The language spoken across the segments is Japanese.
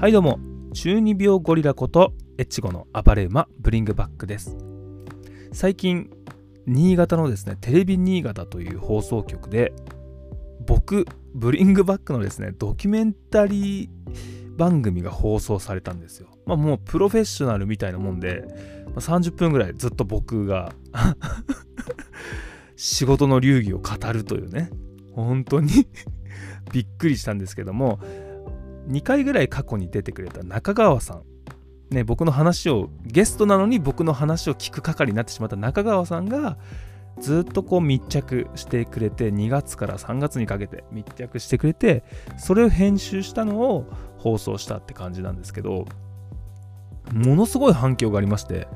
はいどうも。中二病ゴリラこと越後の暴れ馬ブリングバックです。最近新潟のですねテレビ新潟という放送局で僕ブリングバックのですねドキュメンタリー番組が放送されたんですよ。まあもうプロフェッショナルみたいなもんで、30分ぐらいずっと僕が 仕事の流儀を語るというね。本当に びっくりしたんですけども2回ぐらい過去に出てくれた中川さん。ね、僕の話をゲストなのに僕の話を聞く係になってしまった中川さんがずっとこう密着してくれて2月から3月にかけて密着してくれてそれを編集したのを放送したって感じなんですけどものすごい反響がありまして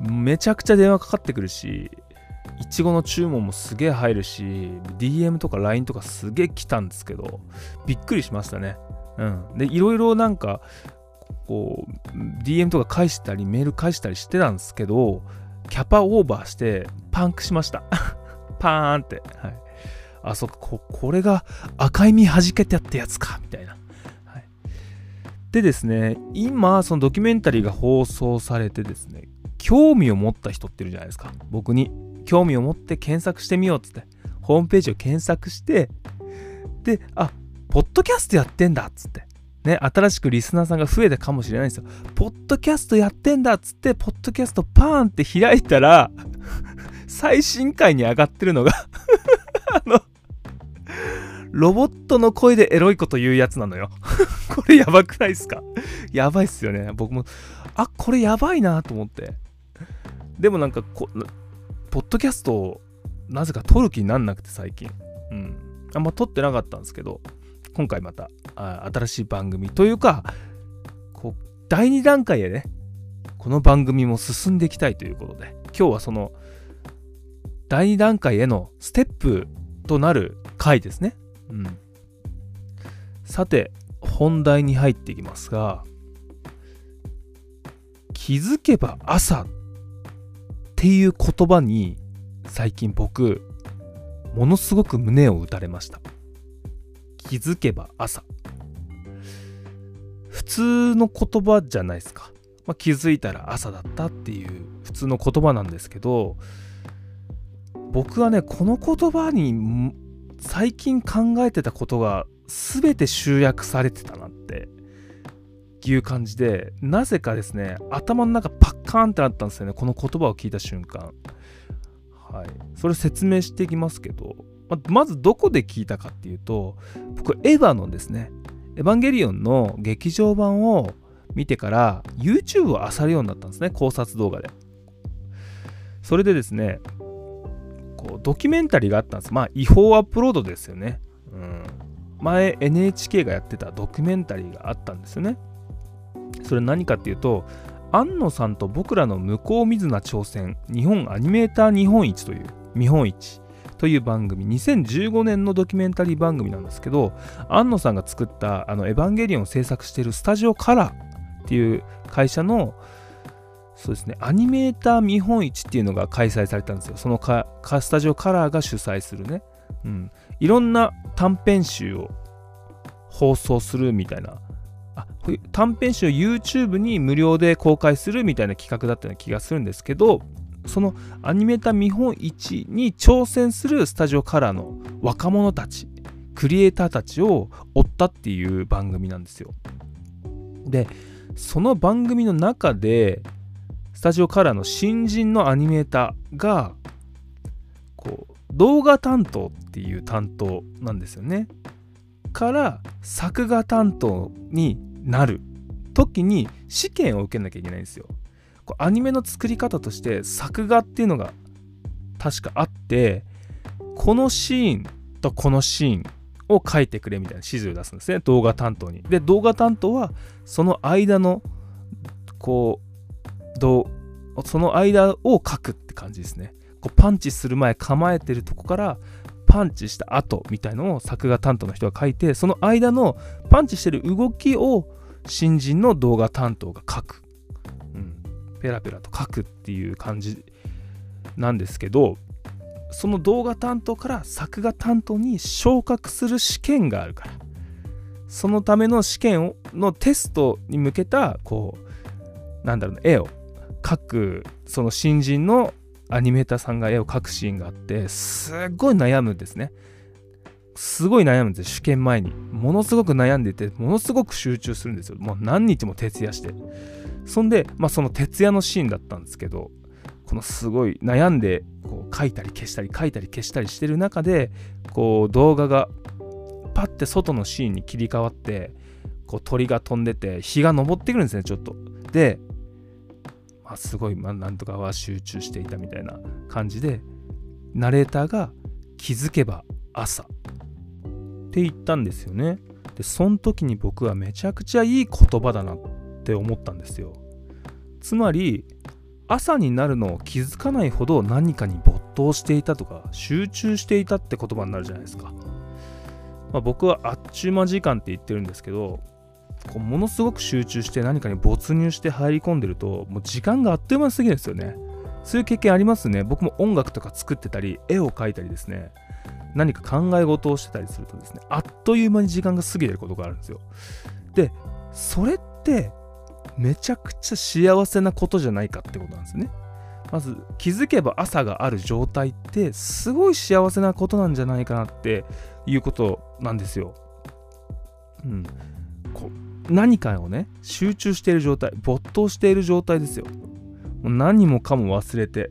めちゃくちゃ電話かかってくるしいちごの注文もすげえ入るし DM とか LINE とかすげえ来たんですけどびっくりしましたね。うん。でいろいろなんかこう DM とか返したりメール返したりしてたんですけどキャパオーバーしてパンクしました。パーンって、はい、あそここれが赤い実弾けてやったやつか。みたいな、はい、でですね今そのドキュメンタリーが放送されてですね興味を持った人っているじゃないですか。僕に。興味を持って検索してみようっつって。ホームページを検索してであポッドキャストやってんだっつってね、新しくリスナーさんが増えたかもしれないんですよ。ポッドキャストやってんだっつって、ポッドキャストパーンって開いたら、最新回に上がってるのが あの、ロボットの声でエロいこと言うやつなのよ これやばくないですか？やばいっすよね。僕も、あ、これやばいなと思って。でもなんかこ、ポッドキャストをなぜか撮る気になんなくて最近。うん。あんま撮ってなかったんですけど、今回また新しい番組というかこう第2段階へねこの番組も進んでいきたいということで今日はその第2段階へのステップとなる回ですね。うん、さて本題に入っていきますが気づけば朝っていう言葉に最近僕ものすごく胸を打たれました。気づけば朝。普通の言葉じゃないですか。まあ、気づいたら朝だったっていう普通の言葉なんですけど、僕はね、この言葉に最近考えてたことが全て集約されてたなっていう感じで、なぜかですね、頭の中パッカーンってなったんですよね、この言葉を聞いた瞬間。はい。それ説明していきますけど、ままずどこで聞いたかっていうと僕エヴァのですねエヴァンゲリオンの劇場版を見てから YouTube を漁るようになったんですね考察動画で。それでですねこうドキュメンタリーがあったんです。まあ違法アップロードですよね、うん、前 NHK がやってたドキュメンタリーがあったんですよね。それ何かっていうと庵野さんと僕らの向こう水な挑戦日本アニメーター日本一という見本市。という番組、2015年のドキュメンタリー番組なんですけど、庵野さんが作ったあのエヴァンゲリオンを制作しているスタジオカラーっていう会社のそうですね、アニメーター見本市っていうのが開催されたんですよ。そのかスタジオカラーが主催するね。うん。いろんな短編集を放送するみたいな。あ短編集を YouTube に無料で公開するみたいな企画だったような気がするんですけど、そのアニメーター見本市に挑戦するスタジオカラーの若者たちクリエイターたちを追ったっていう番組なんですよ。でその番組の中でスタジオカラーの新人のアニメーターがこう動画担当っていう担当なんですよね。から作画担当になる時に試験を受けなきゃいけないんですよ。こうアニメの作り方として作画っていうのが確かあってこのシーンとこのシーンを書いてくれみたいな指示を出すんですね。動画担当に。で動画担当はその間のこうどその間を書くって感じですね。こうパンチする前構えてるとこからパンチした後みたいのを作画担当の人が書いてその間のパンチしてる動きを新人の動画担当が書く。ペラペラと書くっていう感じなんですけどその動画担当から作画担当に昇格する試験があるから。そのための試験をのテストに向けたこうなんだろうな絵を描くその新人のアニメーターさんが絵を描くシーンがあってすっごい悩むんですね。すごい悩むんです試験前に。ものすごく悩んでてものすごく集中するんですよ。もう何日も徹夜して。そんでまあその徹夜のシーンだったんですけどこのすごい悩んでこう書いたり消したり書いたり消したりしてる中でこう動画がパッて外のシーンに切り替わってこう鳥が飛んでて日が昇ってくるんですねちょっと。で、まあ、すごい、まあ、なんとかは集中していたみたいな感じでナレーターが気づけば朝。って言ったんですよね。でその時に僕はめちゃくちゃいい言葉だなってって思ったんですよ。つまり朝になるのを気づかないほど何かに没頭していたとか集中していたって言葉になるじゃないですか、まあ、僕はあっちゅう間時間って言ってるんですけどこうものすごく集中して何かに没入して入り込んでるともう時間があっという間に過ぎるんですよね。そういう経験ありますね。僕も音楽とか作ってたり絵を描いたりですね。何か考え事をしてたりするとですねあっという間に時間が過ぎてることがあるんですよ。でそれってめちゃくちゃ幸せなことじゃないかってことなんですね。まず気づけば朝がある状態ってすごい幸せなことなんじゃないかなっていうことなんですよ。うん、こ何かをね集中している状態没頭している状態ですよ。もう何もかも忘れて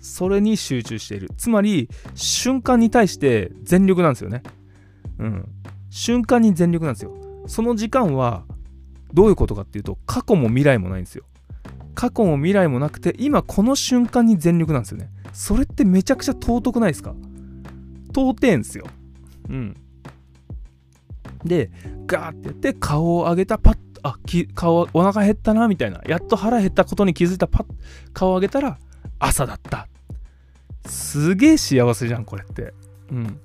それに集中しているつまり瞬間に対して全力なんですよね。うん、瞬間に全力なんですよ。その時間はどういうことかっていうと過去も未来もないんですよ。過去も未来もなくて今この瞬間に全力なんですよね。それってめちゃくちゃ尊くないですか？尊いんですよ。うん。でガーってやって顔を上げたパッあき顔お腹減ったなみたいな。やっと腹減ったことに気づいたパッ顔を上げたら朝だった。すげえ幸せじゃんこれって。うん。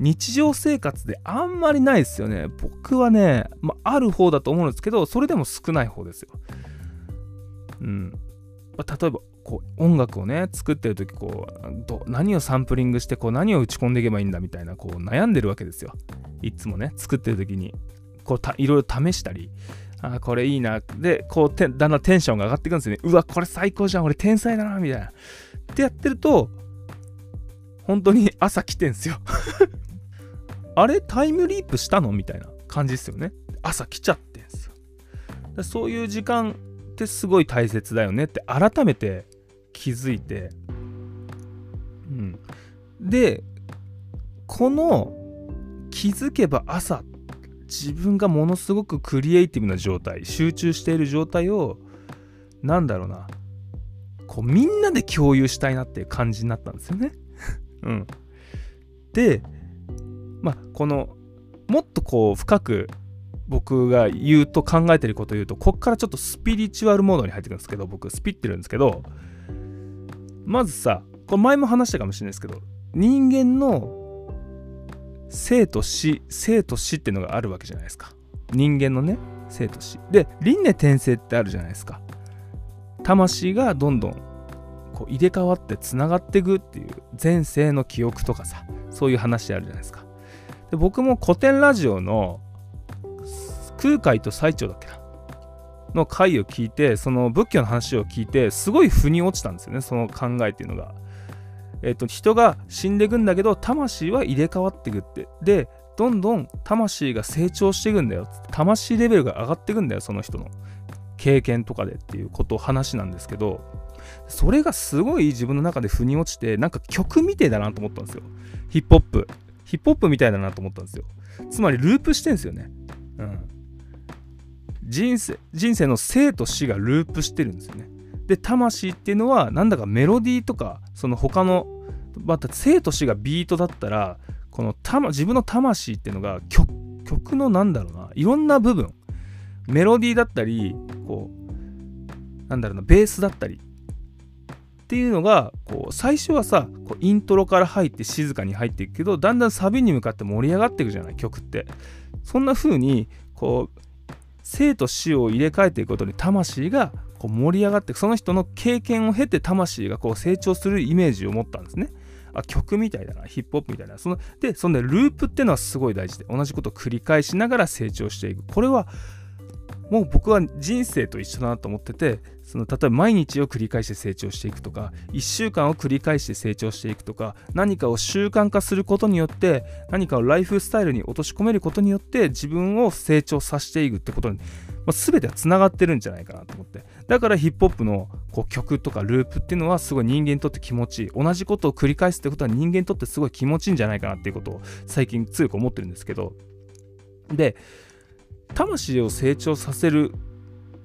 日常生活であんまりないですよね。僕はね、まあ、ある方だと思うんですけど、それでも少ない方ですよ。うん。まあ、例えば、こう音楽をね、作ってる時こうど、何をサンプリングして、こう、何を打ち込んでいけばいいんだみたいな、こう、悩んでるわけですよ。いつもね、作ってる時に。こういろいろ試したり、あこれいいな。で、こうてだんだんテンションが上がっていくんですよね。うわ、これ最高じゃん。俺天才だな。みたいな。ってやってると、本当に朝来てんすよあれタイムリープしたの？みたいな感じですよね。朝来ちゃってんすよ。そういう時間ってすごい大切だよねって改めて気づいて、うん。で、この気づけば朝自分がものすごくクリエイティブな状態集中している状態をなんだろうなこうみんなで共有したいなっていう感じになったんですよね。うん、でまあ、このもっとこう深く僕が言うと考えてることを言うとこっからちょっとスピリチュアルモードに入ってくるんですけど僕スピってるんですけどまずさこれ前も話したかもしれないですけど人間の生と死生と死っていうのがあるわけじゃないですか。人間のね生と死。で輪廻転生ってあるじゃないですか。魂がどんどんこう入れ替わってつながっていくっていう前世の記憶とかさそういう話あるじゃないですか。で僕も古典ラジオの空海と最澄だっけな？の回を聞いてその仏教の話を聞いてすごい腑に落ちたんですよねその考えっていうのが。えっ、と人が死んでいくんだけど魂は入れ替わっていくって。でどんどん魂が成長していくんだよ。魂レベルが上がっていくんだよその人の。経験とかでっていうことを話なんですけど。それがすごい自分の中で腑に落ちてなんか曲みてえだなと思ったんですよ。ヒップホップ。ヒップホップみたいだなと思ったんですよ。つまりループしてんですよね。うん。人生、人生の生と死がループしてるんですよね。で、魂っていうのは、なんだかメロディーとか、その他の、また生と死がビートだったら、この自分の魂っていうのが曲曲のなんだろうな、いろんな部分、メロディーだったり、こう、なんだろうな、ベースだったり、っていうのがこう最初はさこうイントロから入って静かに入っていくけどだんだんサビに向かって盛り上がっていくじゃない曲って。そんな風にこう生と死を入れ替えていくことに魂がこう盛り上がってその人の経験を経て魂がこう成長するイメージを持ったんですね。あ曲みたいだなヒップホップみたいな。そのでその、ね、ループっていうのはすごい大事で同じことを繰り返しながら成長していく。これはもう僕は人生と一緒だなと思っててその例えば毎日を繰り返して成長していくとか1週間を繰り返して成長していくとか何かを習慣化することによって何かをライフスタイルに落とし込めることによって自分を成長させていくってことに、まあ、全てはつながってるんじゃないかなと思って。だからヒップホップのこう曲とかループっていうのはすごい人間にとって気持ちいい。同じことを繰り返すってことは人間にとってすごい気持ちいいんじゃないかなっていうことを最近強く思ってるんですけど。で魂を成長させる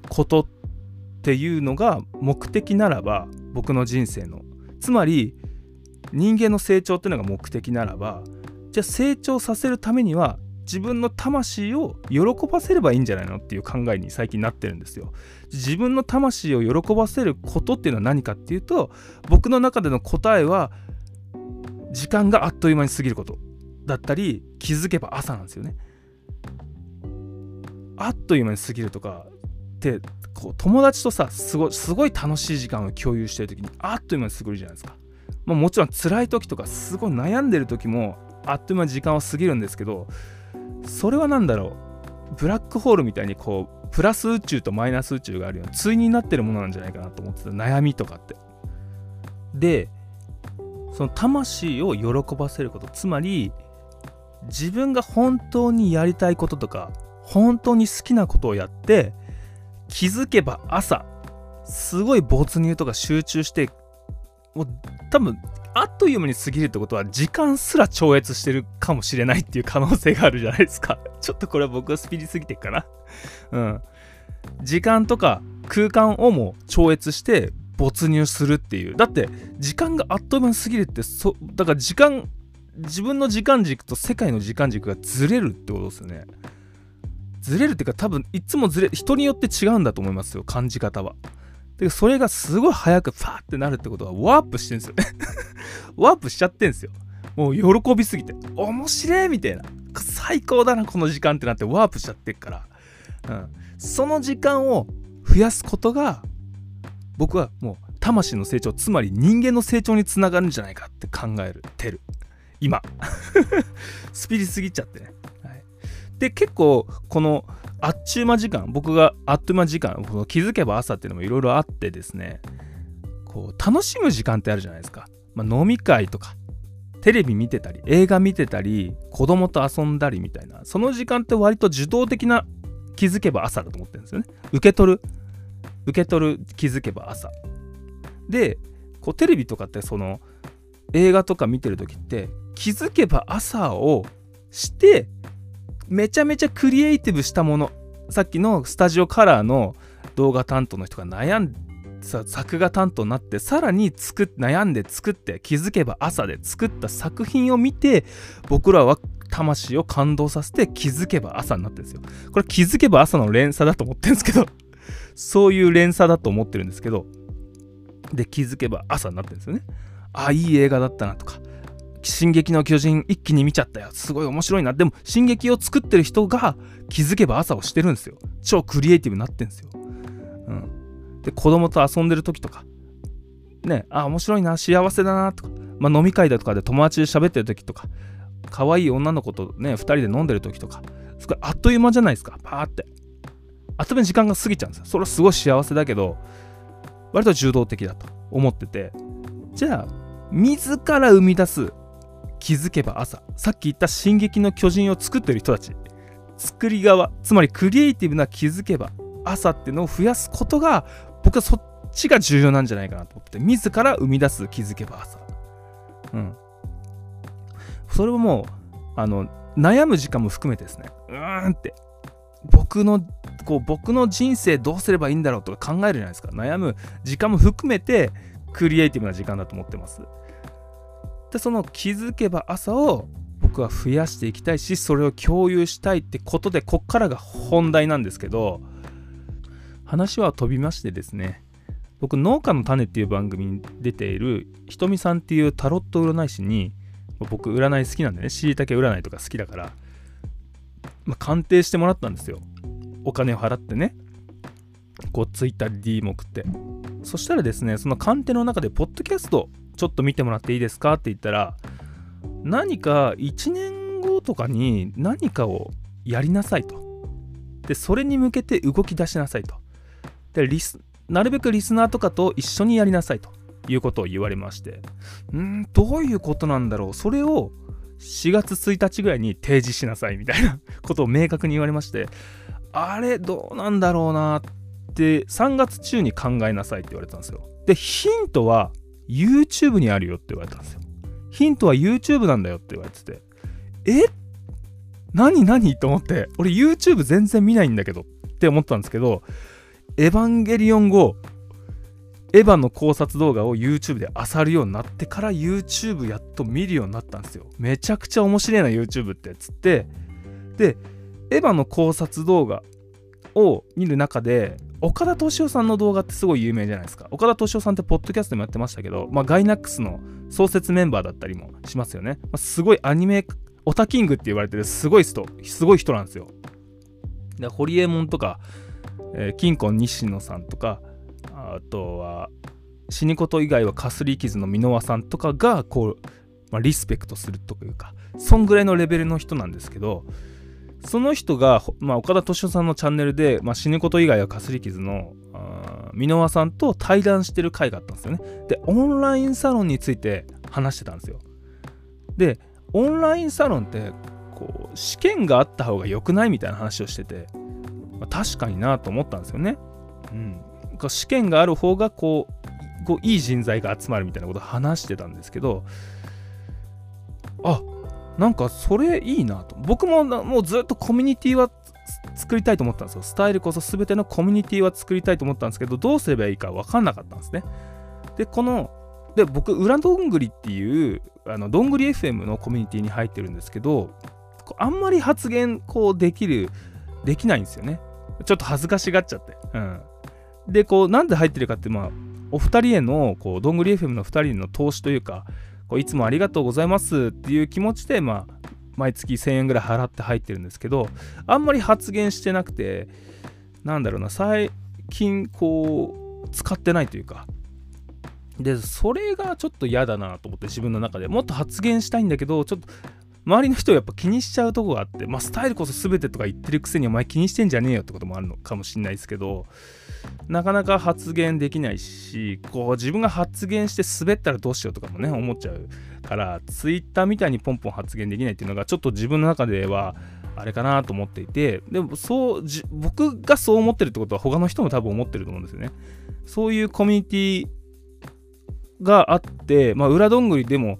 ことってていうのが目的ならば僕の人生のつまり人間の成長っていうのが目的ならばじゃあ成長させるためには自分の魂を喜ばせればいいんじゃないのっていう考えに最近なってるんですよ。自分の魂を喜ばせることっていうのは何かっていうと僕の中での答えは時間があっという間に過ぎることだったり気づけば朝なんですよね。あっという間に過ぎるとかてこう友達とさすごすごい楽しい時間を共有してる時にあっという間に過ぎるじゃないですか。まあ、もちろん辛い時とかすごい悩んでる時もあっという間に時間は過ぎるんですけどそれは何だろうブラックホールみたいにこうプラス宇宙とマイナス宇宙があるような対になってるものなんじゃないかなと思ってた悩みとかって。でその魂を喜ばせることつまり自分が本当にやりたいこととか本当に好きなことをやって気づけば朝すごい没入とか集中してもう多分あっという間に過ぎるってことは時間すら超越してるかもしれないっていう可能性があるじゃないですか。ちょっとこれは僕はスピリすぎてっかな。うん。時間とか空間をも超越して没入するっていう。だって時間があっという間に過ぎるってそだから時間自分の時間軸と世界の時間軸がずれるってことですよね。ずれるっていうか多分いつもずれ人によって違うんだと思いますよ感じ方は。でそれがすごい早くファーってなるってことはワープしてるんですよ。ね ワープしちゃってんですよ。もう喜びすぎて。面白いみたいな。最高だなこの時間ってなってワープしちゃってっから、うん、その時間を増やすことが僕はもう魂の成長つまり人間の成長につながるんじゃないかって考えるてる。今。スピリすぎちゃってね。で結構このあっちゅう間時間僕があっという間時間この気づけば朝っていうのもいろいろあってですねこう楽しむ時間ってあるじゃないですか、まあ、飲み会とかテレビ見てたり映画見てたり子供と遊んだりみたいなその時間って割と受動的な気づけば朝だと思ってるんですよね。受け取る受け取る気づけば朝。でこうテレビとかってその映画とか見てる時って気づけば朝をしてめちゃめちゃクリエイティブしたもの。さっきのスタジオカラーの動画担当の人が悩んさ作画担当になってさらに作悩んで作って気づけば朝で作った作品を見て僕らは魂を感動させて気づけば朝になってるんですよ。これ気づけば朝の連鎖だと思ってるんですけどそういう連鎖だと思ってるんですけどで気づけば朝になってるんですよね。あいい映画だったなとか進撃の巨人一気に見ちゃったよ。すごい面白いな。でも、進撃を作ってる人が気づけば朝をしてるんですよ。超クリエイティブになってんですよ。うん。で、子供と遊んでる時とか、ね、あ、面白いな、幸せだな、とか、まあ、飲み会だとかで友達で喋ってる時とか、可愛い女の子とね、2人で飲んでる時とか、すごいあっという間じゃないですか、パーって。あっという間に時間が過ぎちゃうんですよ。それはすごい幸せだけど、割と受動的だと思ってて、じゃあ、自ら生み出す気づけば朝さっき言った「進撃の巨人」を作ってる人たち。作り側つまりクリエイティブな気づけば朝っていうのを増やすことが僕はそっちが重要なんじゃないかなと思って自ら生み出す気づけば朝。うん。それをもうあの悩む時間も含めてですね。うーんって。僕のこう僕の人生どうすればいいんだろうとか考えるじゃないですか。悩む時間も含めてクリエイティブな時間だと思ってます。でその気づけば朝を僕は増やしていきたいしそれを共有したいってことでこっからが本題なんですけど話は飛びましてですね僕農家の種っていう番組に出ているひとみさんっていうタロット占い師に僕占い好きなんでねしいたけ占いとか好きだから、まあ、鑑定してもらったんですよ。お金を払ってね。こうツイッターで DM 送って。そしたらですねその鑑定の中でポッドキャストちょっと見てもらっていいですか？って言ったら何か1年後とかに何かをやりなさいと。でそれに向けて動き出しなさいと。でリスなるべくリスナーとかと一緒にやりなさいということを言われまして。うんどういうことなんだろう？それを4月1日ぐらいに提示しなさいみたいなことを明確に言われまして。あれどうなんだろうなって3月中に考えなさいって言われたんですよ。でヒントは YouTube にあるよって言われたんですよ。ヒントは YouTube なんだよって言われててえ？何？何？と思って俺 YouTube 全然見ないんだけどって思ったんですけどエヴァンゲリオン後エヴァの考察動画を YouTube で漁るようになってから YouTube やっと見るようになったんですよ。めちゃくちゃ面白いな YouTube ってつって。でエヴァの考察動画を見る中で岡田敏夫さんの動画ってすごい有名じゃないですか。岡田敏夫さんってポッドキャストでもやってましたけど、まあ、ガイナックスの創設メンバーだったりもしますよね。まあ、すごいアニメオタキングって言われてるすごい人すごい人なんですよ。でホリエモンとか、えー、金婚西野さんとかあとは死にこと以外はかすり傷の箕輪さんとかがこう、まあ、リスペクトするというかそんぐらいのレベルの人なんですけどその人が、まあ、岡田敏夫さんのチャンネルで、まあ、死ぬこと以外はかすり傷の箕輪さんと対談してる回があったんですよね。でオンラインサロンについて話してたんですよ。でオンラインサロンってこう試験があった方が良くないみたいな話をしてて、まあ、確かになと思ったんですよね。うん、試験がある方がこうこういい人材が集まるみたいなことを話してたんですけどあなんかそれいいなと。僕ももうずっとコミュニティは作りたいと思ったんですよ。スタイルこそ全てのコミュニティは作りたいと思ったんですけどどうすればいいか分かんなかったんですね。でこので僕裏どんぐりっていうあのどんぐり FM のコミュニティに入ってるんですけどあんまり発言こうできるできないんですよね。ちょっと恥ずかしがっちゃって、うん、で、こう、なんで入ってるかって、まあ、お二人への、こう、どんぐり FM の二人の投資というか、こういつもありがとうございますっていう気持ちで、まあ、毎月1000円ぐらい払って入ってるんですけど、あんまり発言してなくて、なんだろうな、最近、こう、使ってないというか、で、それがちょっと嫌だなと思って自分の中で。もっと発言したいんだけど、ちょっと周りの人をやっぱ気にしちゃうとこがあって、まあ、スタイルこそ全てとか言ってるくせにお前気にしてんじゃねえよってこともあるのかもしれないですけど、なかなか発言できないし、こう自分が発言して滑ったらどうしようとかもね、思っちゃうから、ツイッターみたいにポンポン発言できないっていうのがちょっと自分の中では、あれかなと思っていて、でもそう、僕がそう思ってるってことは他の人も多分思ってると思うんですよね。そういうコミュニティがあって、まあ、裏どんぐりでも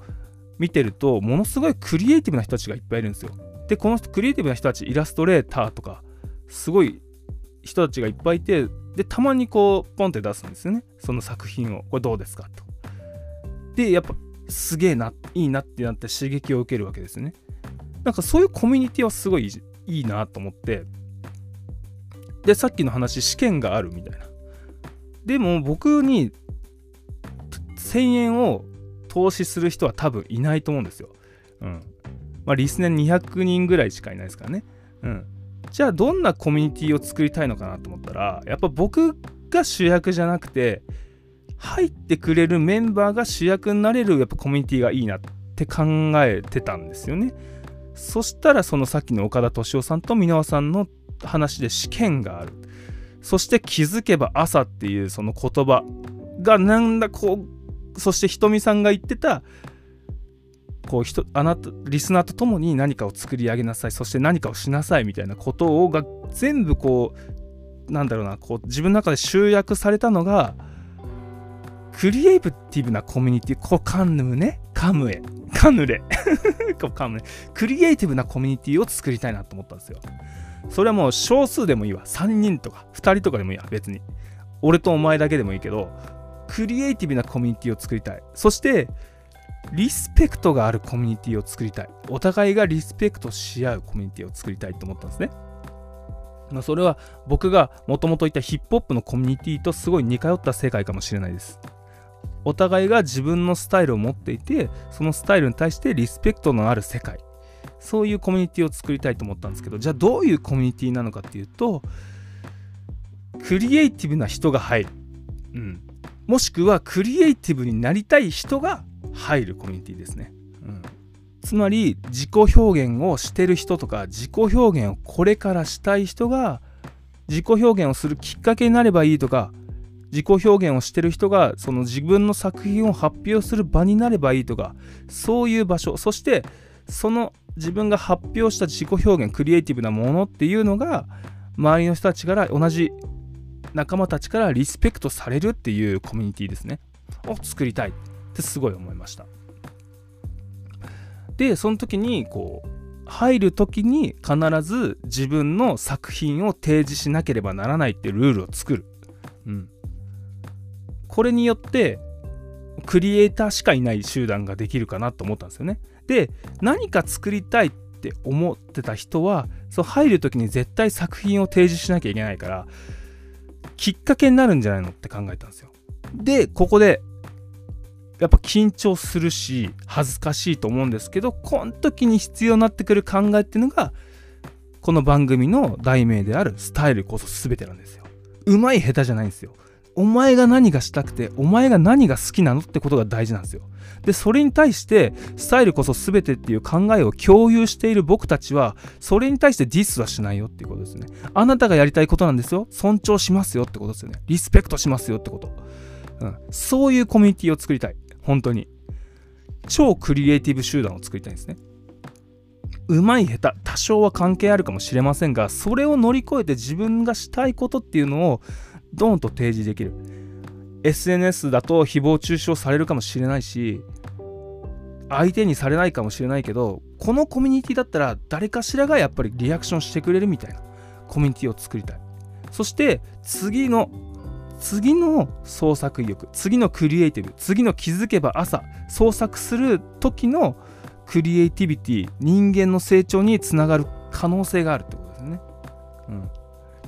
見てるとものすごいクリエイティブな人たちがいっぱいいるんですよ。でこのクリエイティブな人たちイラストレーターとかすごい人たちがいっぱいいてでたまにこうポンって出すんですよねその作品をこれどうですか？と。でやっぱすげえないいなってなって刺激を受けるわけですね。なんかそういうコミュニティはすごいいいなと思ってでさっきの話試験があるみたいな。でも僕に1000円を投資する人は多分いないと思うんですよ。うん。まあ、リスナー200人ぐらいしかいないですからね。うん。じゃあ、どんなコミュニティを作りたいのかなと思ったら、やっぱ僕が主役じゃなくて、入ってくれるメンバーが主役になれるやっぱコミュニティがいいなって考えてたんですよね。そしたらそのさっきの岡田敏夫さんと箕輪さんの話で試験がある。そして気づけば朝っていうその言葉がなんだこうそしてひとみさんが言ってたこう人あなたリスナーと共に何かを作り上げなさいそして何かをしなさいみたいなことをが全部こうなんだろうなこう自分の中で集約されたのがクリエイティブなコミュニティこうカンヌねカムエカヌレ。カムクリエイティブなコミュニティを作りたいなと思ったんですよ。それはもう少数でもいいわ。3人とか2人とかでもいいわ別に。俺とお前だけでもいいけどクリエイティブなコミュニティを作りたい。そして、リスペクトがあるコミュニティを作りたい。お互いがリスペクトし合うコミュニティを作りたいと思ったんですね。まあ、それは僕がもともといたヒップホップのコミュニティとすごい似通った世界かもしれないです。お互いが自分のスタイルを持っていて、そのスタイルに対してリスペクトのある世界。そういうコミュニティを作りたいと思ったんですけど、じゃあどういうコミュニティなのかっていうと、クリエイティブな人が入る。うん。もしくはクリエイティブになりたい人が入るコミュニティですね。うん、つまり自己表現をしてる人とか自己表現をこれからしたい人が自己表現をするきっかけになればいいとか自己表現をしてる人がその自分の作品を発表する場になればいいとかそういう場所そしてその自分が発表した自己表現クリエイティブなものっていうのが周りの人たちから同じ仲間たちからリスペクトされるっていうコミュニティですね。を作りたい。ってすごい思いました。でその時にこう入る時に必ず自分の作品を提示しなければならないってルールを作る、うん、これによってクリエイターしかいない集団ができるかなと思ったんですよね。で何か作りたいって思ってた人はそう入る時に絶対作品を提示しなきゃいけないからきっかけになるんじゃないのって考えたんですよ。でここでやっぱ緊張するし恥ずかしいと思うんですけどこの時に必要になってくる考えっていうのがこの番組の題名であるスタイルこそ全てなんですよ。うまい下手じゃないんですよ。お前が何がしたくてお前が何が好きなのってことが大事なんですよ。でそれに対してスタイルこそ全てっていう考えを共有している僕たちはそれに対してディスはしないよっていうことですね。あなたがやりたいことなんですよ。尊重しますよってことですよね。リスペクトしますよってこと。うん、そういうコミュニティを作りたい。本当に。超クリエイティブ集団を作りたいんですね。うまい下手、多少は関係あるかもしれませんが、それを乗り越えて自分がしたいことっていうのをドーンと提示できる。SNS だと誹謗中傷されるかもしれないし、相手にされないかもしれないけど、このコミュニティだったら誰かしらがやっぱりリアクションしてくれるみたいなコミュニティを作りたい。そして次の次の創作意欲次のクリエイティブ次の気づけば朝創作する時のクリエイティビティ人間の成長につながる可能性があるってことですね、うん、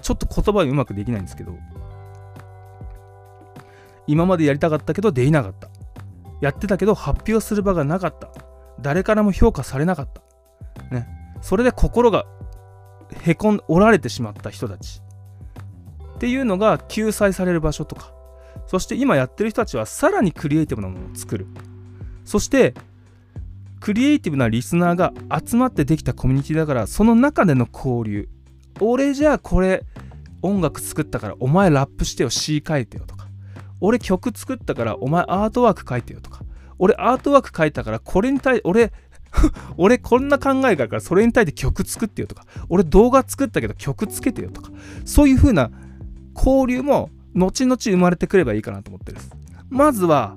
ちょっと言葉はうまくできないんですけど今までやりたかったけどできなかった。やってたけど発表する場がなかった。誰からも評価されなかった。ね。それで心がへこん折られてしまった人たち。っていうのが救済される場所とかそして今やってる人たちはさらにクリエイティブなものを作る。そしてクリエイティブなリスナーが集まってできたコミュニティだからその中での交流。俺じゃあこれ音楽作ったからお前ラップしてよ詩書いてよとか。俺曲作ったからお前アートワーク書いてよとか。俺アートワーク書いたからこれに対俺 俺こんな考えがあるからそれに対して曲作ってよとか。俺動画作ったけど曲つけてよとか。そういう風な交流も後々生まれてくればいいかなと思ってるんです。まずは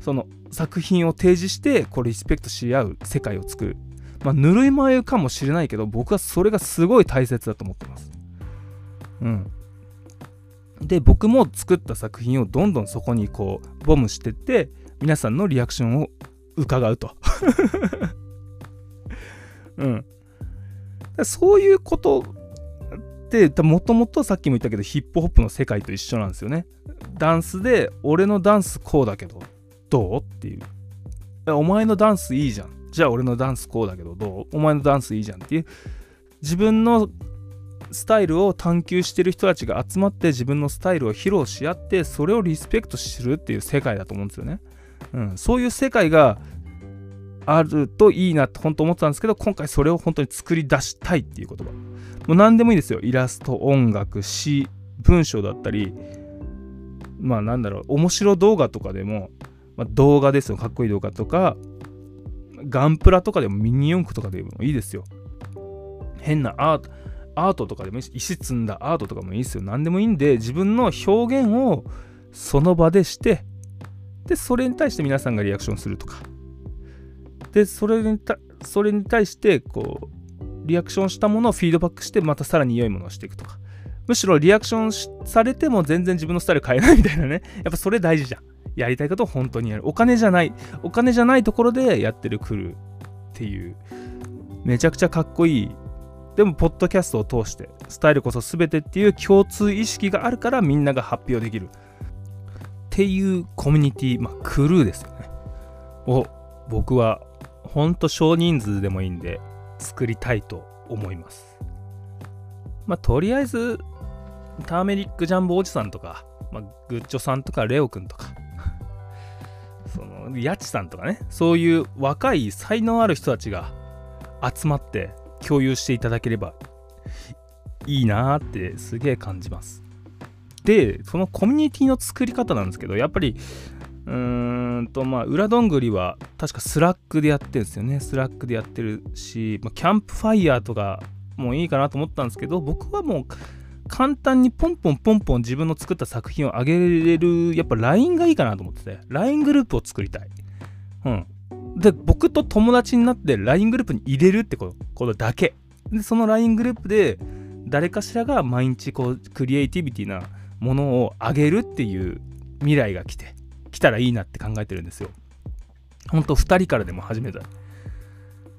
その作品を提示してこうリスペクトし合う世界を作る。まあ、ぬるい眉かもしれないけど僕はそれがすごい大切だと思ってます。うん。で僕も作った作品をどんどんそこにこうボムしてって皆さんのリアクションを伺うと。うん。そういうことってもともとさっきも言ったけどヒップホップの世界と一緒なんですよね。ダンスで俺のダンスこうだけどどうっていう。お前のダンスいいじゃん。じゃあ俺のダンスこうだけどどう？お前のダンスいいじゃんっていう。自分のスタイルを探求してる人たちが集まって自分のスタイルを披露し合ってそれをリスペクトするっていう世界だと思うんですよね、うん、そういう世界があるといいなって本当思ってたんですけど今回それを本当に作り出したいっていう言葉もう何でもいいですよ。イラスト、音楽、詩、文章だったり、まあなんだろう、面白動画とかでも、まあ、動画ですよ。かっこいい動画とか、ガンプラとかでもミニ四駆とかでもいいですよ。変なアート、アートとかでもいいし、石積んだアートとかもいいですよ。何でもいいんで、自分の表現をその場でして、で、それに対して皆さんがリアクションするとか。で、それにそれに対して、こう、リアクションしたものをフィードバックしてまたさらに良いものをしていくとか。むしろリアクションされても全然自分のスタイル変えないみたいなね。やっぱそれ大事じゃん。やりたいことを本当にやる。お金じゃない。お金じゃないところでやってるクルーっていうめちゃくちゃかっこいい。でもポッドキャストを通してスタイルこそ全てっていう共通意識があるからみんなが発表できる。っていうコミュニティまあクルーですよね。を僕はほんと少人数でもいいんで作りたいと思います。まあ、とりあえず、ターメリックジャンボおじさんとか、まあ、グッチョさんとかレオくんとか、その、のやちさんとかねそういう若い才能ある人たちが集まって共有していただければいいなーってすげえ感じますでそのコミュニティの作り方なんですけどやっぱりうーんとまあ裏どんぐりは確か Slack でやってるんですよね。 Slack でやってるし、まあ、キャンプファイヤーとかもいいかなと思ったんですけど僕はもう簡単にポンポンポンポン自分の作った作品を上げれるやっぱ LINE がいいかなと思ってて LINE グループを作りたい。うん。で僕と友達になって LINE グループに入れるってことことだけ。でその LINE グループで誰かしらが毎日こうクリエイティビティなものを上げるっていう未来が来て。来たらいいなって考えてるんですよ。ほんと2人からでも始めたい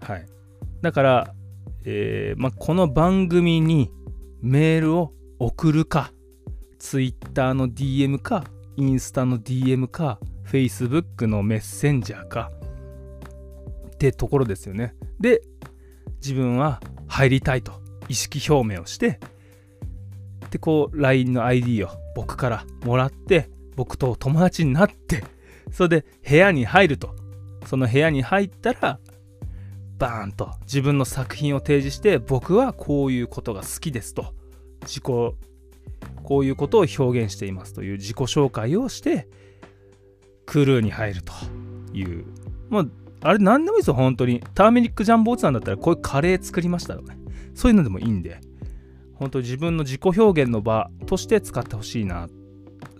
はい。だからえーまあ、この番組にメールを送るか Twitter の DM かインスタの DM か Facebook のメッセンジャーかってところですよね。で自分は入りたいと意識表明をしてでこう LINE の ID を僕からもらって僕と友達になってそれで部屋に入ると。その部屋に入ったらバーンと自分の作品を提示して僕はこういうことが好きですと。自己こういうことを表現していますという自己紹介をしてクルーに入るという。まああれ何でもいいですよ本当に。ターメリックジャンボーツさんだったらこういうカレー作りましたとかね。そういうのでもいいんで。本当自分の自己表現の場として使ってほしいな。って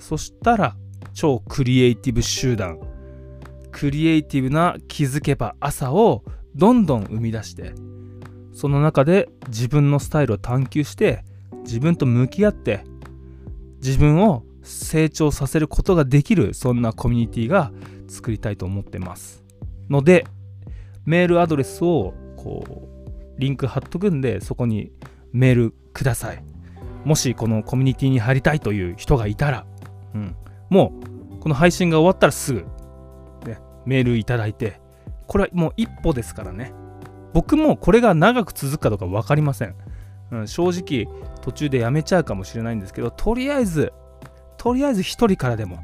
そしたら超クリエイティブ集団。クリエイティブな気づけば朝をどんどん生み出してその中で自分のスタイルを探求して自分と向き合って自分を成長させることができるそんなコミュニティが作りたいと思ってます。のでメールアドレスをこうリンク貼っとくんでそこにメールください。もしこのコミュニティに入りたいという人がいたら、うん、もうこの配信が終わったらすぐ、ね、メールいただいてこれはもう一歩ですからね。僕もこれが長く続くかどうか分かりません、うん、正直途中でやめちゃうかもしれないんですけどとりあえずとりあえず1人からでも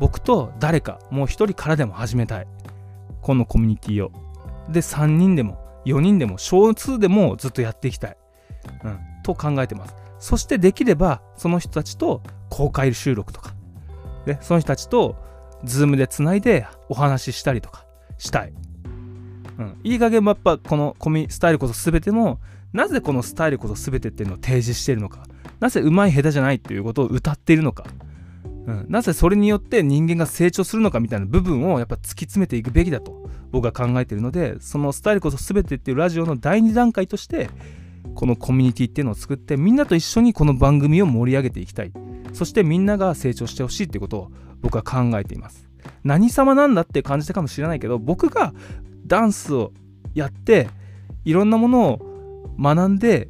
僕と誰かもう1人からでも始めたい。このコミュニティを。で3人でも4人でも少数でもずっとやっていきたい、うん、と考えてます。そしてできればその人たちと公開収録とか。でその人たちと Zoom でつないでお話ししたりとかしたい。うん、いい加減やっぱこのコミスタイルこそ全てもなぜこのスタイルこそ全てっていうのを提示しているのか。なぜ上手い下手じゃないっていうことを歌っているのか、うん、なぜそれによって人間が成長するのかみたいな部分をやっぱ突き詰めていくべきだと僕は考えているのでそのスタイルこそ全てっていうラジオの第2段階としてこのコミュニティっていうのを作ってみんなと一緒にこの番組を盛り上げていきたい。そしてみんなが成長してほしいっていうことを僕は考えています。何様なんだって感じたかもしれないけど僕がダンスをやっていろんなものを学んで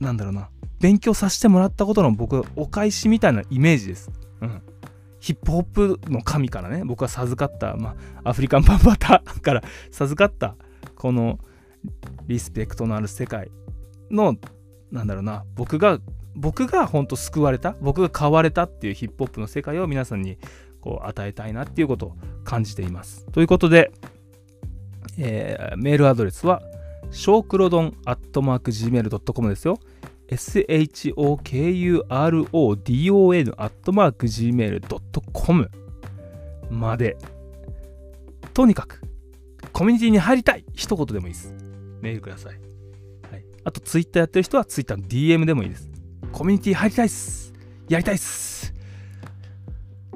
なんだろうな勉強させてもらったことの僕お返しみたいなイメージです。うん、ヒップホップの神からね僕は授かった、まあ、アフリカンパンバターから授かったこのリスペクトのある世界。のなんだろうな僕が僕が本当救われた僕が変われたっていうヒップホップの世界を皆さんにこう与えたいなっていうことを感じています。ということでえー、メールアドレスは、ショークロドンアットマーク Gmail.com ですよ。shokurodon アットマーク Gmail.com まで。とにかく、コミュニティに入りたい一言でもいいです。メールください。はい、あと、ツイッターやってる人はツイッターの DM でもいいです。コミュニティ入りたいっす。やりたいっす。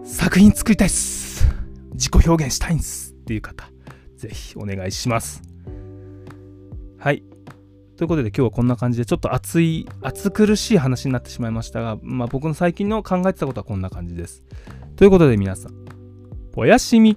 作品作りたいっす。自己表現したいんです。っていう方。ぜひお願いします。はい。ということで今日はこんな感じでちょっと熱い、熱苦しい話になってしまいましたが、まあ僕の最近の考えてたことはこんな感じです。ということで皆さん、おやしみ